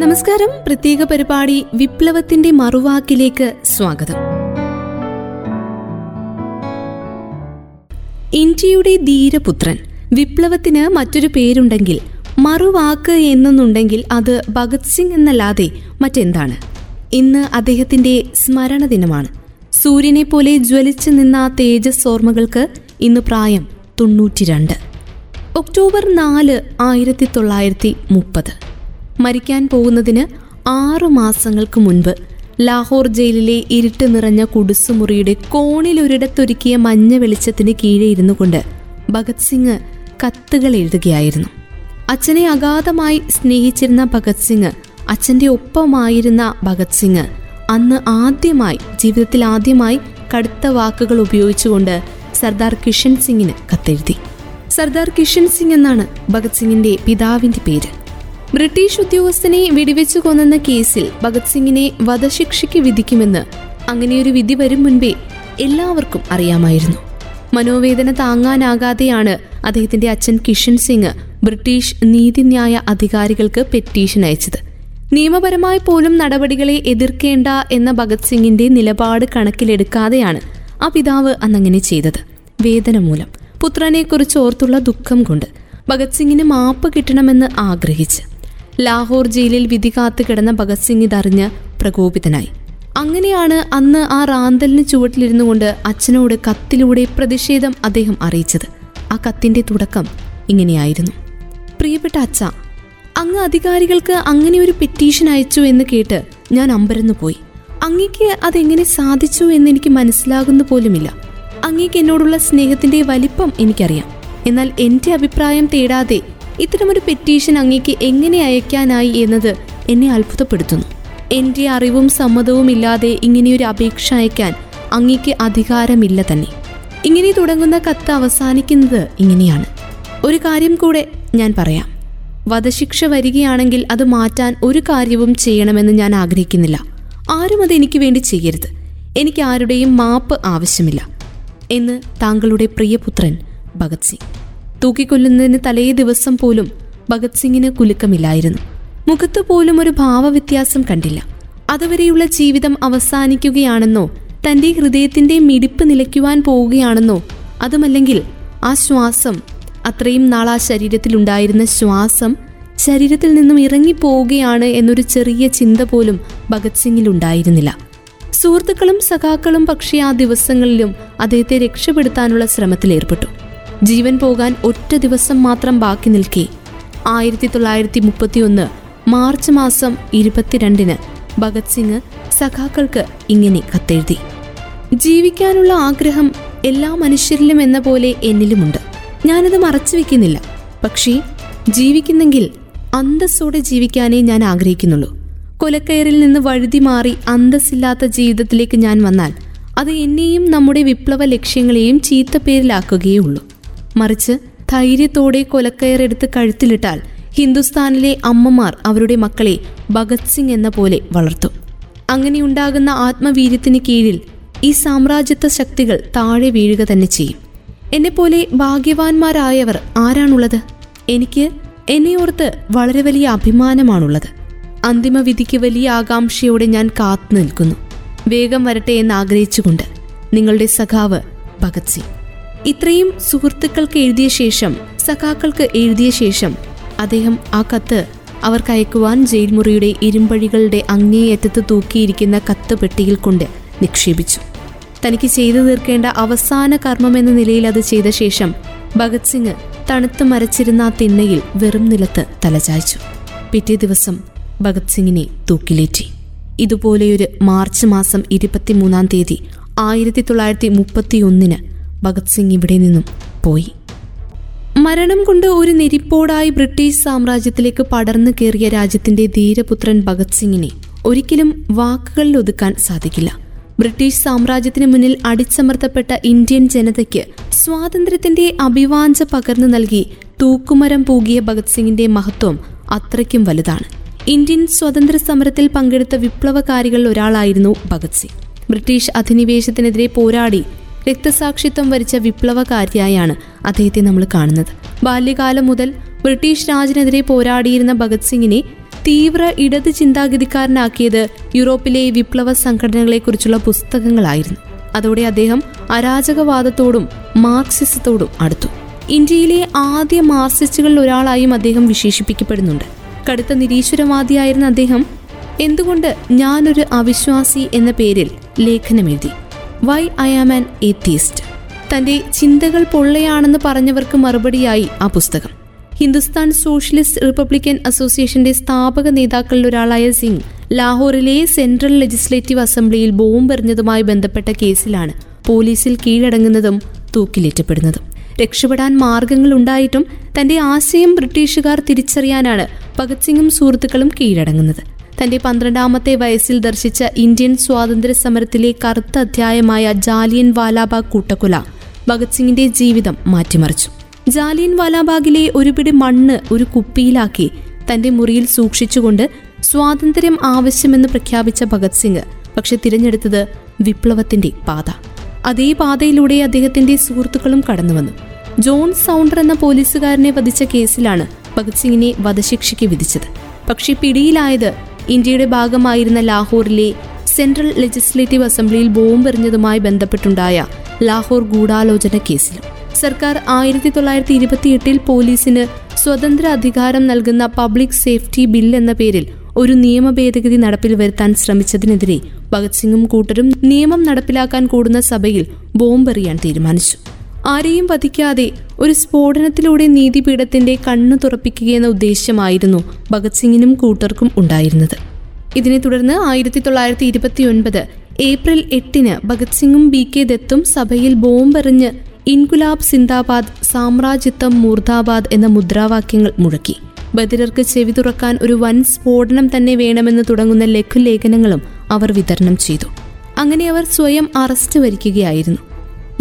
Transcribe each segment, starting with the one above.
നമസ്കാരം. പ്രത്യേക പരിപാടി വിപ്ലവത്തിന്റെ മറുവാക്കിലേക്ക് സ്വാഗതം. ഇന്ത്യയുടെ ധീരപുത്രൻ വിപ്ലവത്തിന് മറ്റൊരു പേരുണ്ടെങ്കിൽ മറുവാക്ക് എന്നൊന്നുണ്ടെങ്കിൽ അത് ഭഗത് സിംഗ് എന്നല്ലാതെ മറ്റെന്താണ്? ഇന്ന് അദ്ദേഹത്തിന്റെ സ്മരണ ദിനമാണ് സൂര്യനെ പോലെ ജ്വലിച്ചു നിന്ന തേജസ് ഓർമ്മകൾക്ക് ഇന്ന് പ്രായം തൊണ്ണൂറ്റിരണ്ട്. ഒക്ടോബർ നാല് ആയിരത്തി തൊള്ളായിരത്തി മുപ്പത് മരിക്കാൻ പോകുന്നതിന് ആറു മാസങ്ങൾക്ക് മുൻപ് ലാഹോർ ജയിലിലെ ഇരുട്ട് നിറഞ്ഞ കുടുസുമുറിയുടെ കോണിലൊരിടത്തൊരുക്കിയ മഞ്ഞ വെളിച്ചത്തിന് കീഴെ ഇരുന്നു കൊണ്ട് ഭഗത് സിംഗ് കത്തുകൾ എഴുതുകയായിരുന്നു. അച്ഛനെ അഗാധമായി സ്നേഹിച്ചിരുന്ന ഭഗത് സിംഗ് അച്ഛന്റെ ഒപ്പമായിരുന്ന ഭഗത് സിംഗ് അന്ന് ആദ്യമായി ജീവിതത്തിൽ ആദ്യമായി കടുത്ത വാക്കുകൾ ഉപയോഗിച്ചുകൊണ്ട് സർദാർ കിഷൻ സിംഗിന് കത്തെഴുതി. സർദാർ കിഷൻ സിംഗ് എന്നാണ് ഭഗത് സിംഗിന്റെ പിതാവിന്റെ പേര്. ബ്രിട്ടീഷ് ഉദ്യോഗസ്ഥനെ വെടിവെച്ചു കൊന്നെന്ന കേസിൽ ഭഗത് സിംഗിനെ വധശിക്ഷയ്ക്ക് വിധിക്കുമെന്ന്. അങ്ങനെയൊരു വിധി വരും മുൻപേ എല്ലാവർക്കും അറിയാമായിരുന്നു. മനോവേദന താങ്ങാനാകാതെയാണ് അദ്ദേഹത്തിന്റെ അച്ഛൻ കിഷൻ സിംഗ് ബ്രിട്ടീഷ് നീതിന്യായ അധികാരികൾക്ക് പെറ്റീഷൻ അയച്ചത്. നിയമപരമായി പോലും നടപടികളെ എതിർക്കേണ്ട എന്ന ഭഗത് സിംഗിന്റെ നിലപാട് കണക്കിലെടുക്കാതെയാണ് ആ പിതാവ് അന്നങ്ങനെ ചെയ്തത്. വേദന മൂലം. പുത്രനെക്കുറിച്ച് ഓർത്തുള്ള ദുഃഖം കൊണ്ട് ഭഗത് സിംഗിന് മാപ്പ് കിട്ടണമെന്ന് ആഗ്രഹിച്ച്. ലാഹോർ ജയിലിൽ വിധി കാത്തു കിടന്ന ഭഗത് സിംഗ് ഇതറിഞ്ഞ് പ്രകോപിതനായി. അങ്ങനെയാണ് അന്ന് ആ റാന്തലിന് ചുവട്ടിലിരുന്നു കൊണ്ട് അച്ഛനോട് കത്തിലൂടെ പ്രതിഷേധം അദ്ദേഹം അറിയിച്ചത്. ആ കത്തിന്റെ തുടക്കം ഇങ്ങനെയായിരുന്നു. പ്രിയപ്പെട്ട അച്ഛ അങ്ങ് അധികാരികൾക്ക് അങ്ങനെ ഒരു പെറ്റീഷൻ അയച്ചു എന്ന് കേട്ട് ഞാൻ അമ്പരന്നു പോയി. അങ്ങക്ക് അതെങ്ങനെ സാധിച്ചു എന്ന് എനിക്ക് മനസ്സിലാകുന്ന പോലുമില്ല. അങ്ങേക്ക് എന്നോടുള്ള സ്നേഹത്തിന്റെ വലിപ്പം എനിക്കറിയാം. എന്നാൽ എന്റെ അഭിപ്രായം തേടാതെ ഇത്തരമൊരു പെറ്റീഷൻ അങ്ങേക്ക് എങ്ങനെ അയക്കാനായി എന്നത് എന്നെ അത്ഭുതപ്പെടുത്തുന്നു. എന്റെ അറിവും സമ്മതവും ഇല്ലാതെ ഇങ്ങനെയൊരു അപേക്ഷ അയക്കാൻ അങ്ങേക്ക് അധികാരമില്ല തന്നെ. ഇങ്ങനെ തുടങ്ങുന്ന കത്ത് അവസാനിക്കുന്നത് ഇങ്ങനെയാണ്. ഒരു കാര്യം കൂടെ ഞാൻ പറയാം. വധശിക്ഷ വരികയാണെങ്കിൽ അത് മാറ്റാൻ ഒരു കാര്യവും ചെയ്യണമെന്ന് ഞാൻ ആഗ്രഹിക്കുന്നില്ല. ആരും അത് എനിക്ക് വേണ്ടി ചെയ്യരുത്. എനിക്ക് ആരുടെയും മാപ്പ് ആവശ്യമില്ല. എന്ന് താങ്കളുടെ പ്രിയപുത്രൻ ഭഗത് സിംഗ്. തൂക്കിക്കൊല്ലുന്നതിന് തലേ ദിവസം പോലും ഭഗത് സിംഗിന് കുലുക്കമില്ലായിരുന്നു. മുഖത്ത് പോലും ഒരു ഭാവവ്യത്യാസം കണ്ടില്ല. അതുവരെയുള്ള ജീവിതം അവസാനിക്കുകയാണെന്നോ തന്റെ ഹൃദയത്തിന്റെ മിടിപ്പ് നിലയ്ക്കുവാൻ പോവുകയാണെന്നോ അതുമല്ലെങ്കിൽ ആ ശ്വാസം അത്രയും നാൾ ആ ശരീരത്തിലുണ്ടായിരുന്ന ശ്വാസം ശരീരത്തിൽ നിന്നും ഇറങ്ങിപ്പോവുകയാണ് എന്നൊരു ചെറിയ ചിന്ത പോലും ഭഗത് സിംഗിൽ ഉണ്ടായിരുന്നില്ല സുഹൃത്തുക്കളും സഖാക്കളും പക്ഷേ ആ ദിവസങ്ങളിലും അദ്ദേഹത്തെ രക്ഷപ്പെടുത്താനുള്ള ശ്രമത്തിൽ ഏർപ്പെട്ടു ജീവൻ പോകാൻ ഒറ്റ ദിവസം മാത്രം ബാക്കി നിൽക്കെ. ആയിരത്തി തൊള്ളായിരത്തി മുപ്പത്തി ഒന്ന് മാർച്ച് മാസം ഇരുപത്തിരണ്ടിന് ഭഗത് സിംഗ് സഖാക്കൾക്ക് ഇങ്ങനെ കത്തെഴുതി. ജീവിക്കാനുള്ള ആഗ്രഹം എല്ലാ മനുഷ്യരിലും എന്ന പോലെ എന്നിലുമുണ്ട്. ഞാനത് മറച്ചു വെക്കുന്നില്ല. പക്ഷേ ജീവിക്കുന്നെങ്കിൽ അന്തസ്സോടെ ജീവിക്കാനേ ഞാൻ ആഗ്രഹിക്കുന്നുള്ളൂ. കൊലക്കയറിൽ നിന്ന് വഴുതി മാറി അന്തസ്സില്ലാത്ത ജീവിതത്തിലേക്ക് ഞാൻ വന്നാൽ അത് എന്നെയും നമ്മുടെ വിപ്ലവ ലക്ഷ്യങ്ങളെയും ചീത്തപ്പേരിലാക്കുകയുള്ളൂ മറിച്ച് ധൈര്യത്തോടെ കൊലക്കയറെടുത്ത് കഴുത്തിലിട്ടാൽ ഹിന്ദുസ്ഥാനിലെ അമ്മമാർ അവരുടെ മക്കളെ ഭഗത് സിംഗ് എന്ന പോലെ വളർത്തും. അങ്ങനെയുണ്ടാകുന്ന ആത്മവീര്യത്തിന് കീഴിൽ ഈ സാമ്രാജ്യത്വ ശക്തികൾ താഴെ വീഴുക തന്നെ ചെയ്യും. എന്നെപ്പോലെ ഭാഗ്യവാന്മാരായവർ ആരാണുള്ളത്? എനിക്ക് എന്നെ ഓർത്ത് വളരെ വലിയ അഭിമാനമാണുള്ളത്. അന്തിമ വിധിക്ക് വലിയ ആകാംക്ഷയോടെ ഞാൻ കാത്തു നിൽക്കുന്നു. വേഗം വരട്ടെ എന്ന് ആഗ്രഹിച്ചുകൊണ്ട് നിങ്ങളുടെ സഖാവ് ഭഗത് സിംഗ്. ഇത്രയും സുഹൃത്തുക്കൾക്ക് എഴുതിയ ശേഷം സഖാക്കൾക്ക് എഴുതിയ ശേഷം അദ്ദേഹം ആ കത്ത് അവർക്ക് അയക്കുവാൻ ജയിൽ മുറിയുടെ ഇരുമ്പഴികളുടെ അങ്ങേയറ്റത്ത് തൂക്കിയിരിക്കുന്ന കത്ത് പെട്ടിയിൽ കൊണ്ട് നിക്ഷേപിച്ചു. തനിക്ക് ചെയ്തു തീർക്കേണ്ട അവസാന കർമ്മമെന്ന നിലയിൽ അത് ചെയ്ത ശേഷം ഭഗത് സിംഗ് തണുത്ത് മരച്ചിരുന്ന ആ തിണ്ണയിൽ വെറും നിലത്ത് തലചായ്ച്ചു. പിറ്റേ ദിവസം ഭഗത് സിംഗിനെ തൂക്കിലേറ്റി. ഇതുപോലെയൊരു മാർച്ച് മാസം ഇരുപത്തിമൂന്നാം തീയതി ആയിരത്തി തൊള്ളായിരത്തി മുപ്പത്തി ഒന്നിന് ഭഗത് സിംഗ് ഇവിടെ നിന്നും പോയി. മരണം കൊണ്ട് ഒരു നെരിപ്പോടായി ബ്രിട്ടീഷ് സാമ്രാജ്യത്തിലേക്ക് പടർന്നു കയറിയ രാജ്യത്തിന്റെ ധീരപുത്രൻ ഭഗത് സിംഗിനെ ഒരിക്കലും വാക്കുകളിൽ ഒതുക്കാൻ സാധിക്കില്ല. ബ്രിട്ടീഷ് സാമ്രാജ്യത്തിന് മുന്നിൽ അടിച്ചമർത്തപ്പെട്ട ഇന്ത്യൻ ജനതയ്ക്ക് സ്വാതന്ത്ര്യത്തിന്റെ അഭിവാഞ്ച പകർന്നു നൽകി തൂക്കുമരം പൂകിയ ഭഗത് സിംഗിന്റെ മഹത്വം അത്രയ്ക്കും വലുതാണ്. ഇന്ത്യൻ സ്വതന്ത്ര സമരത്തിൽ പങ്കെടുത്ത വിപ്ലവകാരികളിൽ ഒരാളായിരുന്നു ഭഗത് സിംഗ്. ബ്രിട്ടീഷ് അധിനിവേശത്തിനെതിരെ പോരാടി രക്തസാക്ഷിത്വം വരിച്ച വിപ്ലവകാരിയായാണ് അദ്ദേഹത്തെ നമ്മൾ കാണുന്നത്. ബാല്യകാലം മുതൽ ബ്രിട്ടീഷ് രാജിനെതിരെ പോരാടിയിരുന്ന ഭഗത് സിംഗിനെ തീവ്ര ഇടത് ചിന്താഗതിക്കാരനാക്കിയത് യൂറോപ്പിലെ വിപ്ലവ സംഘടനകളെക്കുറിച്ചുള്ള പുസ്തകങ്ങളായിരുന്നു. അതോടെ അദ്ദേഹം അരാജകവാദത്തോടും മാർക്സിസത്തോടും അടുത്തു. ഇന്ത്യയിലെ ആദ്യ മാർസിസ്റ്റുകളിൽ ഒരാളായും അദ്ദേഹം വിശേഷിപ്പിക്കപ്പെടുന്നുണ്ട്. കടുത്ത നിരീശ്വരവാദിയായിരുന്ന അദ്ദേഹം എന്തുകൊണ്ട് ഞാനൊരു അവിശ്വാസി എന്ന പേരിൽ ലേഖനമെഴുതി. Why I am an atheist തന്റെ ചിന്തകൾ പൊള്ളയാണെന്ന് പറഞ്ഞവർക്ക് മറുപടിയായി ആ പുസ്തകം. ഹിന്ദുസ്ഥാൻ സോഷ്യലിസ്റ്റ് റിപ്പബ്ലിക്കൻ അസോസിയേഷന്റെ സ്ഥാപക നേതാക്കളിൽ ഒരാളായ സിംഗ് ലാഹോറിലെ സെൻട്രൽ ലെജിസ്ലേറ്റീവ് അസംബ്ലിയിൽ ബോംബെറിഞ്ഞതുമായി ബന്ധപ്പെട്ട കേസിലാണ് പോലീസിൽ കീഴടങ്ങുന്നതും തൂക്കിലേറ്റപ്പെടുന്നതും. രക്ഷപ്പെടാൻ മാർഗങ്ങൾ ഉണ്ടായിട്ടും തന്റെ ആശയം ബ്രിട്ടീഷുകാർ തിരിച്ചറിയാനാണ് ഭഗത് സിംഗും സുഹൃത്തുക്കളും കീഴടങ്ങുന്നത്. തന്റെ പന്ത്രണ്ടാമത്തെ വയസ്സിൽ ദർശിച്ച ഇന്ത്യൻ സ്വാതന്ത്ര്യ സമരത്തിലെ കറുത്ത അധ്യായമായ ജാലിയൻ വാലാബാഗ് കൂട്ടക്കൊല ഭഗത് സിംഗിന്റെ ജീവിതം മാറ്റിമറിച്ചു. ജാലിയൻ വാലാബാഗിലെ ഒരുപിടി മണ്ണ് ഒരു കുപ്പിയിലാക്കി തന്റെ മുറിയിൽ സൂക്ഷിച്ചുകൊണ്ട് സ്വാതന്ത്ര്യം ആവശ്യമെന്ന് പ്രഖ്യാപിച്ച ഭഗത് സിംഗ് പക്ഷെ തിരഞ്ഞെടുത്തത് വിപ്ലവത്തിന്റെ പാത. അതേ പാതയിലൂടെ അദ്ദേഹത്തിന്റെ സുഹൃത്തുക്കളും കടന്നുവന്നു. ജോൺ സൗണ്ടർ എന്ന പോലീസുകാരനെ വധിച്ച കേസിലാണ് ഭഗത് സിംഗിനെ വധശിക്ഷയ്ക്ക് വിധിച്ചത്. പക്ഷെ പിടിയിലായത് ഇന്ത്യയുടെ ഭാഗമായിരുന്ന ലാഹോറിലെ സെൻട്രൽ ലെജിസ്ലേറ്റീവ് അസംബ്ലിയിൽ ബോംബെറിഞ്ഞതുമായി ബന്ധപ്പെട്ടുണ്ടായ ലാഹോർ ഗൂഢാലോചന കേസിലും. സർക്കാർ ആയിരത്തി തൊള്ളായിരത്തി ഇരുപത്തിയെട്ടിൽ പോലീസിന് സ്വതന്ത്ര അധികാരം നൽകുന്ന പബ്ലിക് സേഫ്റ്റി ബിൽ എന്ന പേരിൽ ഒരു നിയമ ഭേദഗതി നടപ്പിൽ വരുത്താൻ ശ്രമിച്ചതിനെതിരെ ഭഗത് സിംഗും കൂട്ടരും നിയമം നടപ്പിലാക്കാൻ കൂടുന്ന സഭയിൽ ബോംബെറിയാൻ തീരുമാനിച്ചു. ആരെയും വധിക്കാതെ ഒരു സ്ഫോടനത്തിലൂടെ നീതിപീഠത്തിന്റെ കണ്ണു തുറപ്പിക്കുകയെന്ന ഉദ്ദേശ്യമായിരുന്നു ഭഗത് സിംഗിനും കൂട്ടർക്കും ഉണ്ടായിരുന്നത്. ഇതിനെ തുടർന്ന് ആയിരത്തി തൊള്ളായിരത്തി ഇരുപത്തിയൊൻപത് ഏപ്രിൽ എട്ടിന് ഭഗത് സിംഗും ബി കെ ദത്തും സഭയിൽ ബോംബെറിഞ്ഞ് ഇൻകുലാബ് സിന്ദാബാദ് സാമ്രാജ്യത്വം മൂർദാബാദ് എന്ന മുദ്രാവാക്യങ്ങൾ മുഴക്കി. ബദിരർക്ക് ചെവി തുറക്കാൻ ഒരു വൻ സ്ഫോടനം തന്നെ വേണമെന്ന് തുടങ്ങുന്ന ലഘുലേഖനങ്ങളും അവർ വിതരണം ചെയ്തു. അങ്ങനെ അവർ സ്വയം അറസ്റ്റ് വരിക്കുകയായിരുന്നു.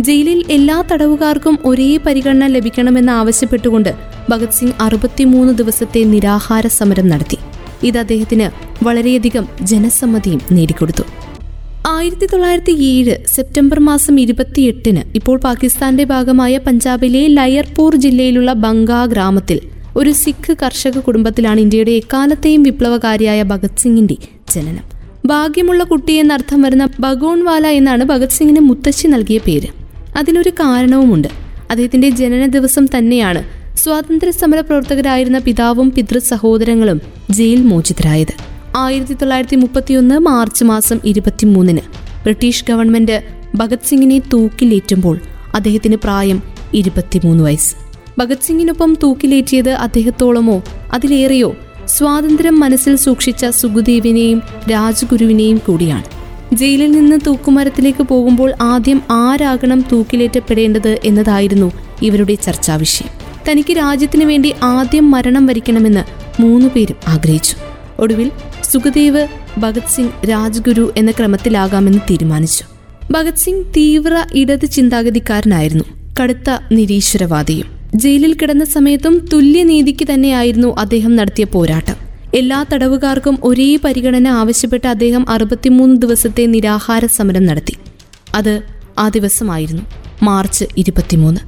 ജയിലിൽ എല്ലാ തടവുകാർക്കും ഒരേ പരിഗണന ലഭിക്കണമെന്ന് ആവശ്യപ്പെട്ടുകൊണ്ട് ഭഗത് സിംഗ് അറുപത്തിമൂന്ന് ദിവസത്തെ നിരാഹാര സമരം നടത്തി. ഇത് അദ്ദേഹത്തിന് വളരെയധികം ജനസമ്മതിയും നേടിക്കൊടുത്തു. ആയിരത്തി തൊള്ളായിരത്തി ഏഴ് സെപ്റ്റംബർ മാസം ഇരുപത്തിയെട്ടിന് ഇപ്പോൾ പാകിസ്ഥാന്റെ ഭാഗമായ പഞ്ചാബിലെ ലയർപൂർ ജില്ലയിലുള്ള ബംഗാ ഗ്രാമത്തിൽ ഒരു സിഖ് കർഷക കുടുംബത്തിലാണ് ഇന്ത്യയുടെ എക്കാലത്തെയും വിപ്ലവകാരിയായ ഭഗത് സിംഗിന്റെ ജനനം. ഭാഗ്യമുള്ള കുട്ടി എന്നർത്ഥം വരുന്ന ഭഗോൺവാല എന്നാണ് ഭഗത് സിംഗിന് മുത്തശ്ശി നൽകിയ പേര്. അതിനൊരു കാരണവുമുണ്ട്. അദ്ദേഹത്തിന്റെ ജനന ദിവസം തന്നെയാണ് സ്വാതന്ത്ര്യ സമര പ്രവർത്തകരായിരുന്ന പിതാവും പിതൃ സഹോദരങ്ങളും ജയിൽ മോചിതരായത്. ആയിരത്തി തൊള്ളായിരത്തി മുപ്പത്തിയൊന്ന് മാർച്ച് മാസം ഇരുപത്തിമൂന്നിന് ബ്രിട്ടീഷ് ഗവൺമെന്റ് ഭഗത് സിംഗിനെ തൂക്കിലേറ്റുമ്പോൾ അദ്ദേഹത്തിന് പ്രായം ഇരുപത്തിമൂന്ന് വയസ്സ്. ഭഗത് സിംഗിനൊപ്പം തൂക്കിലേറ്റിയത് അദ്ദേഹത്തോളമോ? അതിലേറെയോ സ്വാതന്ത്ര്യം മനസ്സിൽ സൂക്ഷിച്ച സുഖദേവിനെയും രാജഗുരുവിനെയും കൂടിയാണ്. ജയിലിൽ നിന്ന് തൂക്കുമരത്തിലേക്ക് പോകുമ്പോൾ ആദ്യം ആരാകണം തൂക്കിലേറ്റപ്പെടേണ്ടത് എന്നതായിരുന്നു ഇവരുടെ ചർച്ചാ വിഷയം. തനിക്ക് രാജ്യത്തിനു വേണ്ടി ആദ്യം മരണം വരിക്കണമെന്ന് മൂന്നു പേരും ആഗ്രഹിച്ചു. ഒടുവിൽ സുഖദേവ് ഭഗത് സിംഗ് രാജ്ഗുരു എന്ന ക്രമത്തിലാകാമെന്ന് തീരുമാനിച്ചു. ഭഗത് സിംഗ് തീവ്ര ഇടത് ചിന്താഗതിക്കാരനായിരുന്നു. കടുത്ത നിരീശ്വരവാദിയും. ജയിലിൽ കിടന്ന സമയത്തും തുല്യനീതിക്ക് തന്നെയായിരുന്നു അദ്ദേഹം നടത്തിയ പോരാട്ടം. എല്ലാ തടവുകാർക്കും ഒരേ പരിഗണന ആവശ്യപ്പെട്ട് അദ്ദേഹം അറുപത്തിമൂന്ന് ദിവസത്തെ നിരാഹാര സമരം നടത്തി. അത് ആ ദിവസമായിരുന്നു. മാർച്ച് ഇരുപത്തിമൂന്ന്.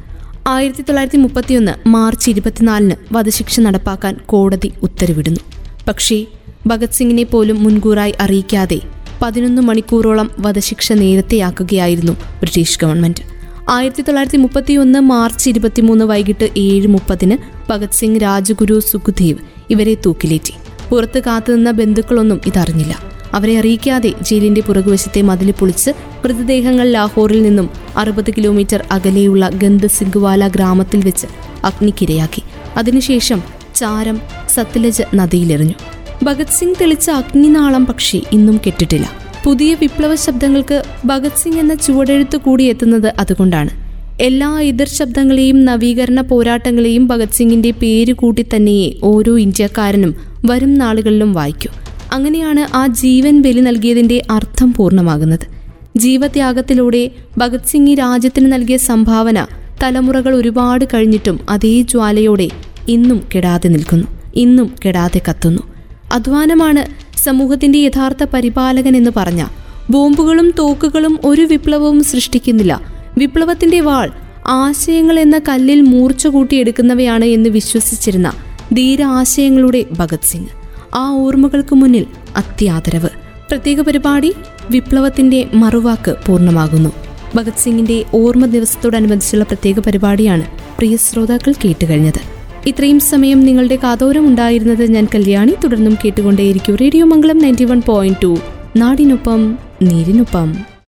ആയിരത്തി തൊള്ളായിരത്തി മുപ്പത്തിയൊന്ന് മാർച്ച് ഇരുപത്തിനാലിന് വധശിക്ഷ നടപ്പാക്കാൻ കോടതി ഉത്തരവിടുന്നു. പക്ഷേ ഭഗത് സിംഗിനെ പോലും മുൻകൂറായി അറിയിക്കാതെ പതിനൊന്ന് മണിക്കൂറോളം വധശിക്ഷ നേരത്തെയാക്കുകയായിരുന്നു ബ്രിട്ടീഷ് ഗവൺമെന്റ്. ആയിരത്തി തൊള്ളായിരത്തി മുപ്പത്തി ഒന്ന് മാർച്ച് ഇരുപത്തിമൂന്ന് വൈകിട്ട് ഏഴ് മുപ്പതിന് ഭഗത് സിംഗ് രാജഗുരു സുഖദേവ് ഇവരെ തൂക്കിലേറ്റി. പുറത്ത് കാത്തുനിന്ന ബന്ധുക്കളൊന്നും ഇതറിഞ്ഞില്ല. അവരെ അറിയിക്കാതെ ജയിലിന്റെ പുറകുവശത്തെ മതിൽ പൊളിച്ച് മൃതദേഹങ്ങൾ ലാഹോറിൽ നിന്നും അറുപത് കിലോമീറ്റർ അകലെയുള്ള ഗന്ധസിംഗ്വാല ഗ്രാമത്തിൽ വെച്ച് അഗ്നിക്കിരയാക്കി. അതിനുശേഷം ചാരം സത്ലജ് നദിയിലെറിഞ്ഞു. ഭഗത് സിംഗ് തെളിച്ച അഗ്നിനാളം പക്ഷി ഇന്നും കെട്ടിട്ടില്ല. പുതിയ വിപ്ലവ ശബ്ദങ്ങൾക്ക് ഭഗത് സിംഗ് എന്ന ചുവടെഴുത്ത് കൂടി എത്തുന്നത് അതുകൊണ്ടാണ്. എല്ലാ എതിർ ശബ്ദങ്ങളെയും നവീകരണ പോരാട്ടങ്ങളെയും ഭഗത് സിംഗിന്റെ പേര് കൂട്ടി തന്നെയേ ഓരോ ഇന്ത്യക്കാരനും വരും നാളുകളിലും വായിക്കൂ. അങ്ങനെയാണ് ആ ജീവൻ ബലി നൽകിയതിന്റെ അർത്ഥം പൂർണമാകുന്നത്. ജീവത്യാഗത്തിലൂടെ ഭഗത് സിംഗ് രാജ്യത്തിന് നൽകിയ സംഭാവന തലമുറകൾ ഒരുപാട് കഴിഞ്ഞിട്ടും അതേ ജ്വാലയോടെ ഇന്നും കെടാതെ നിൽക്കുന്നു. ഇന്നും കെടാതെ കത്തുന്നു. അധ്വാനമാണ് സമൂഹത്തിന്റെ യഥാർത്ഥ പരിപാലകൻ എന്ന് പറഞ്ഞ. ബോംബുകളും തോക്കുകളും ഒരു വിപ്ലവവും സൃഷ്ടിക്കുന്നില്ല. വിപ്ലവത്തിന്റെ വാൾ ആശയങ്ങൾ എന്ന കല്ലിൽ മൂർച്ച കൂട്ടിയെടുക്കുന്നവയാണ് എന്ന് വിശ്വസിച്ചിരുന്ന ധീര ആശയങ്ങളുടെ ഭഗത് സിംഗ്. ആ ഓർമ്മകൾക്ക് മുന്നിൽ അത്യാദരവ്. പ്രത്യേക പരിപാടി വിപ്ലവത്തിന്റെ മറുവാക്ക് പൂർണമാകുന്നു. ഭഗത് സിംഗിന്റെ ഓർമ്മ ദിവസത്തോടനുബന്ധിച്ചുള്ള പ്രത്യേക പരിപാടിയാണ് പ്രിയ ശ്രോതാക്കൾ കേട്ടുകഴിഞ്ഞത്. ഇത്രയും സമയം നിങ്ങളുടെ കാതോരം ഉണ്ടായിരുന്നത് ഞാൻ കല്യാണി. തുടർന്നും കേട്ടുകൊണ്ടേയിരിക്കും radio Mangalam ninety one point two. നാടിനൊപ്പം നീരിനൊപ്പം.